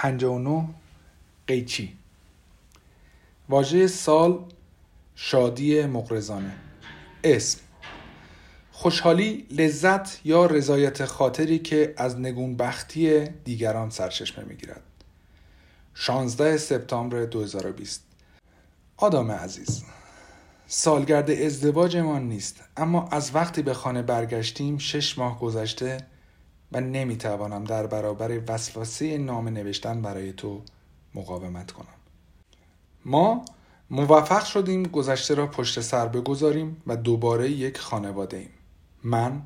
59 قیچی. واژه سال شادی مقرزانه اسم خوشحالی لذت یا رضایت خاطری که از نگونبختی دیگران سرچشمه می‌گیرد. 16 سپتامبر 2020 آدم عزیز سالگرد ازدواجمان نیست اما از وقتی به خانه برگشتیم شش ماه گذشته و نمی‌توانم در برابر وسوسه نام نوشتن برای تو مقاومت کنم. ما موفق شدیم گذشته را پشت سر بگذاریم و دوباره یک خانواده ایم. من،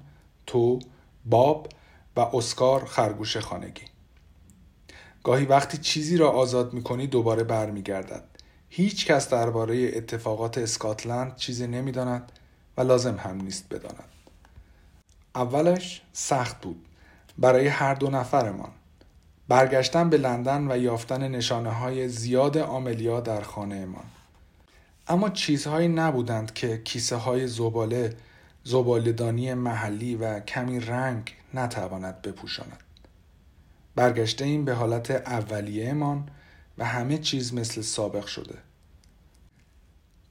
تو، باب و اسکار خرگوش خانگی. گاهی وقتی چیزی را آزاد می کنی دوباره برمیگردد. هیچ کس درباره اتفاقات اسکاتلند چیزی نمی‌داند و لازم هم نیست بداند. اولش سخت بود. برای هر دو نفرمان. برگشتن به لندن و یافتن نشانه های زیاد آملیا در خانه ما. اما چیزهایی نبودند که کیسه های زباله زبالدانی محلی و کمی رنگ نتواند بپوشاند. برگشته این به حالت اولیهمان و همه چیز مثل سابق شده.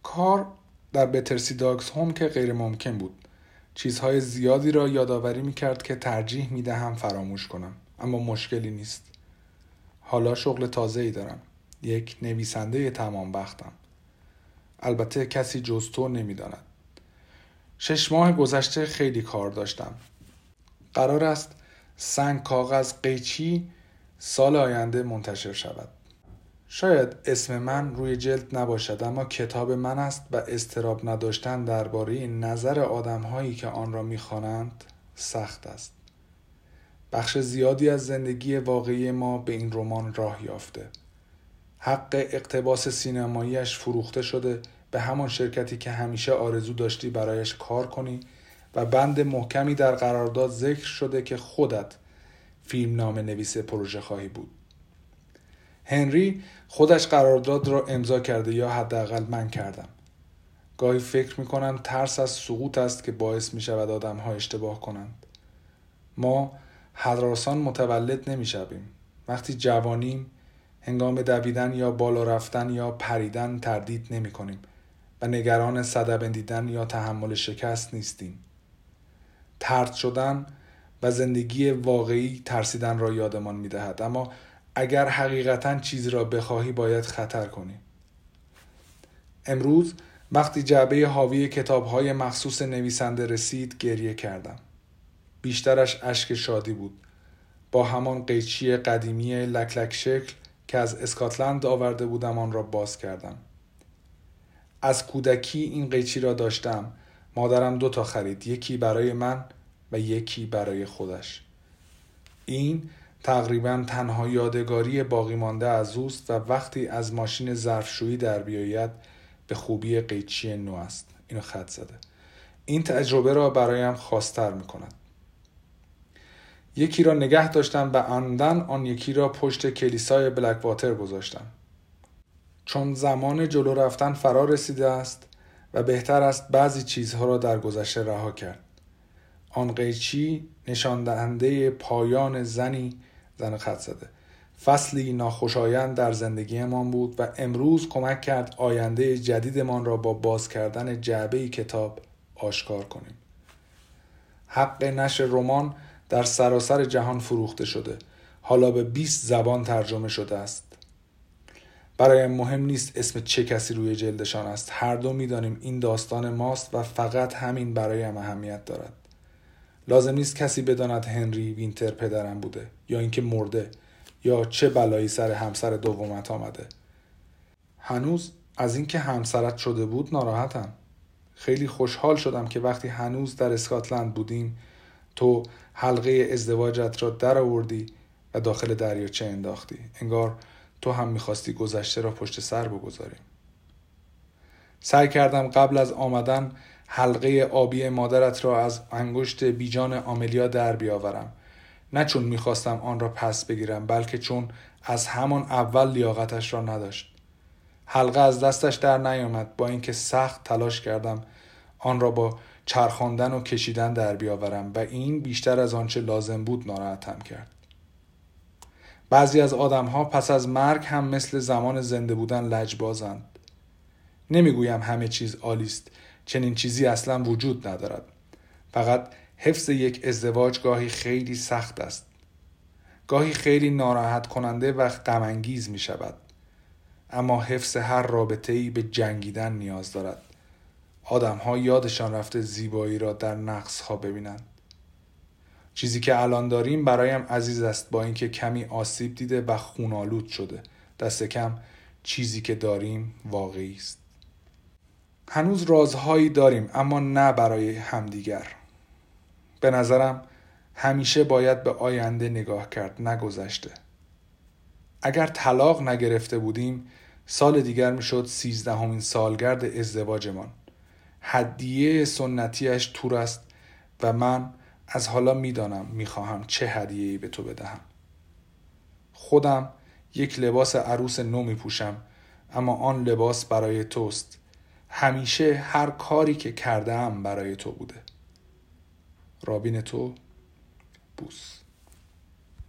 کار در بترسی داگز هوم که غیر ممکن بود. چیزهای زیادی را یادآوری می کرد که ترجیح می دهم فراموش کنم اما مشکلی نیست. حالا شغل تازه ای دارم. یک نویسنده تمام وقتم. البته کسی جز تو نمی‌داند. شش ماه گذشته خیلی کار داشتم. قرار است سنگ کاغذ قیچی سال آینده منتشر شود. شاید اسم من روی جلد نباشد اما کتاب من است و استراب نداشتن درباره نظر آدمهایی که آن را می‌خوانند سخت است. بخش زیادی از زندگی واقعی ما به این رمان راه یافته. حق اقتباس سینماییش فروخته شده به همان شرکتی که همیشه آرزو داشتی برایش کار کنی و بند محکمی در قرارداد ذکر شده که خودت فیلم نام نویس پروژه خواهی بود. هنری خودش قرارداد را امضا کرده یا حداقل من کردم. گاهی فکر می کنم ترس از سقوط است که باعث می شود آدم ها اشتباه کنند. ما حراسان متولد نمی شویم وقتی جوانیم هنگام دویدن یا بالا رفتن یا پریدن تردید نمی کنیم و نگران صدبندیدن یا تحمل شکست نیستیم. ترد شدن و زندگی واقعی ترسیدن را یادمان می دهد اما اگر حقیقتا چیزی را بخواهی باید خطر کنی. امروز وقتی جعبه حاوی کتاب های مخصوص نویسنده رسید گریه کردم. بیشترش اشک شادی بود. با همان قیچی قدیمی لکلک شکل که از اسکاتلند آورده بودم آن را باز کردم. از کودکی این قیچی را داشتم. مادرم دو تا خرید یکی برای من و یکی برای خودش. این تقریبا تنها یادگاری باقی مانده از اوست و وقتی از ماشین ظرفشویی در بیاید به خوبی قیچی نو است. اینو خط زده. این تجربه را برایم خواستر می کند یکی را نگه داشتم و اندن آن یکی را پشت کلیسای بلک واتر گذاشتم. چون زمان جلو رفتن فرا رسیده است و بهتر است بعضی چیزها را در گذشته رها کرد. آن قیچی نشان دهنده پایان زنی زن خط زده. فصلی ناخوشایند در زندگیمان بود و امروز کمک کرد آینده جدیدمان را با باز کردن جعبه کتاب آشکار کنیم. حق نشر رمان در سراسر جهان فروخته شده. حالا به 20 زبان ترجمه شده است. برای مهم نیست اسم چه کسی روی جلدشان است. هر دو می‌دانیم این داستان ماست و فقط همین برای هم اهمیت دارد. لازم نیست کسی بداند هنری وینتر پدرم بوده یا اینکه مرده یا چه بلایی سر همسر دومت آمده. هنوز از اینکه همسرت شده بود ناراحتم. خیلی خوشحال شدم که وقتی هنوز در اسکاتلند بودیم تو حلقه ازدواجت را در آوردی و داخل دریاچه انداختی. انگار تو هم می‌خواستی گذشته را پشت سر بگذاریم. سعی کردم قبل از آمدن حلقه آبی مادرت را از انگشت بیجان آملیا در بیاورم. نه چون می‌خواستم آن را پس بگیرم بلکه چون از همان اول لیاقتش را نداشت. حلقه از دستش در نیامد. با اینکه سخت تلاش کردم آن را با چرخاندن و کشیدن در بیاورم و این بیشتر از آنچه لازم بود ناراحتم کرد. بعضی از آدمها پس از مرگ هم مثل زمان زنده بودن لجبازند. نمی‌گویم همه چیز عالی است. چنین چیزی اصلا وجود ندارد. فقط حفظ یک ازدواج گاهی خیلی سخت است. گاهی خیلی ناراحت کننده و غمانگیز می شود اما حفظ هر رابطه ای به جنگیدن نیاز دارد. آدم ها یادشان رفته زیبایی را در نقص ها ببینند. چیزی که الان داریم برایم عزیز است با اینکه کمی آسیب دیده و خونالود شده. دست کم چیزی که داریم واقعی است. هنوز رازهایی داریم اما نه برای همدیگر. به نظرم همیشه باید به آینده نگاه کرد نگذشته اگر طلاق نگرفته بودیم سال دیگر می‌شد سیزدهمین سالگرد ازدواجمان. هدیه سنتیش تور است و من از حالا می‌دانم می‌خواهم چه هدیه‌ای به تو بدهم. خودم یک لباس عروس نو می پوشم اما آن لباس برای توست. همیشه هر کاری که کرده برای تو بوده. رابین تو بوس.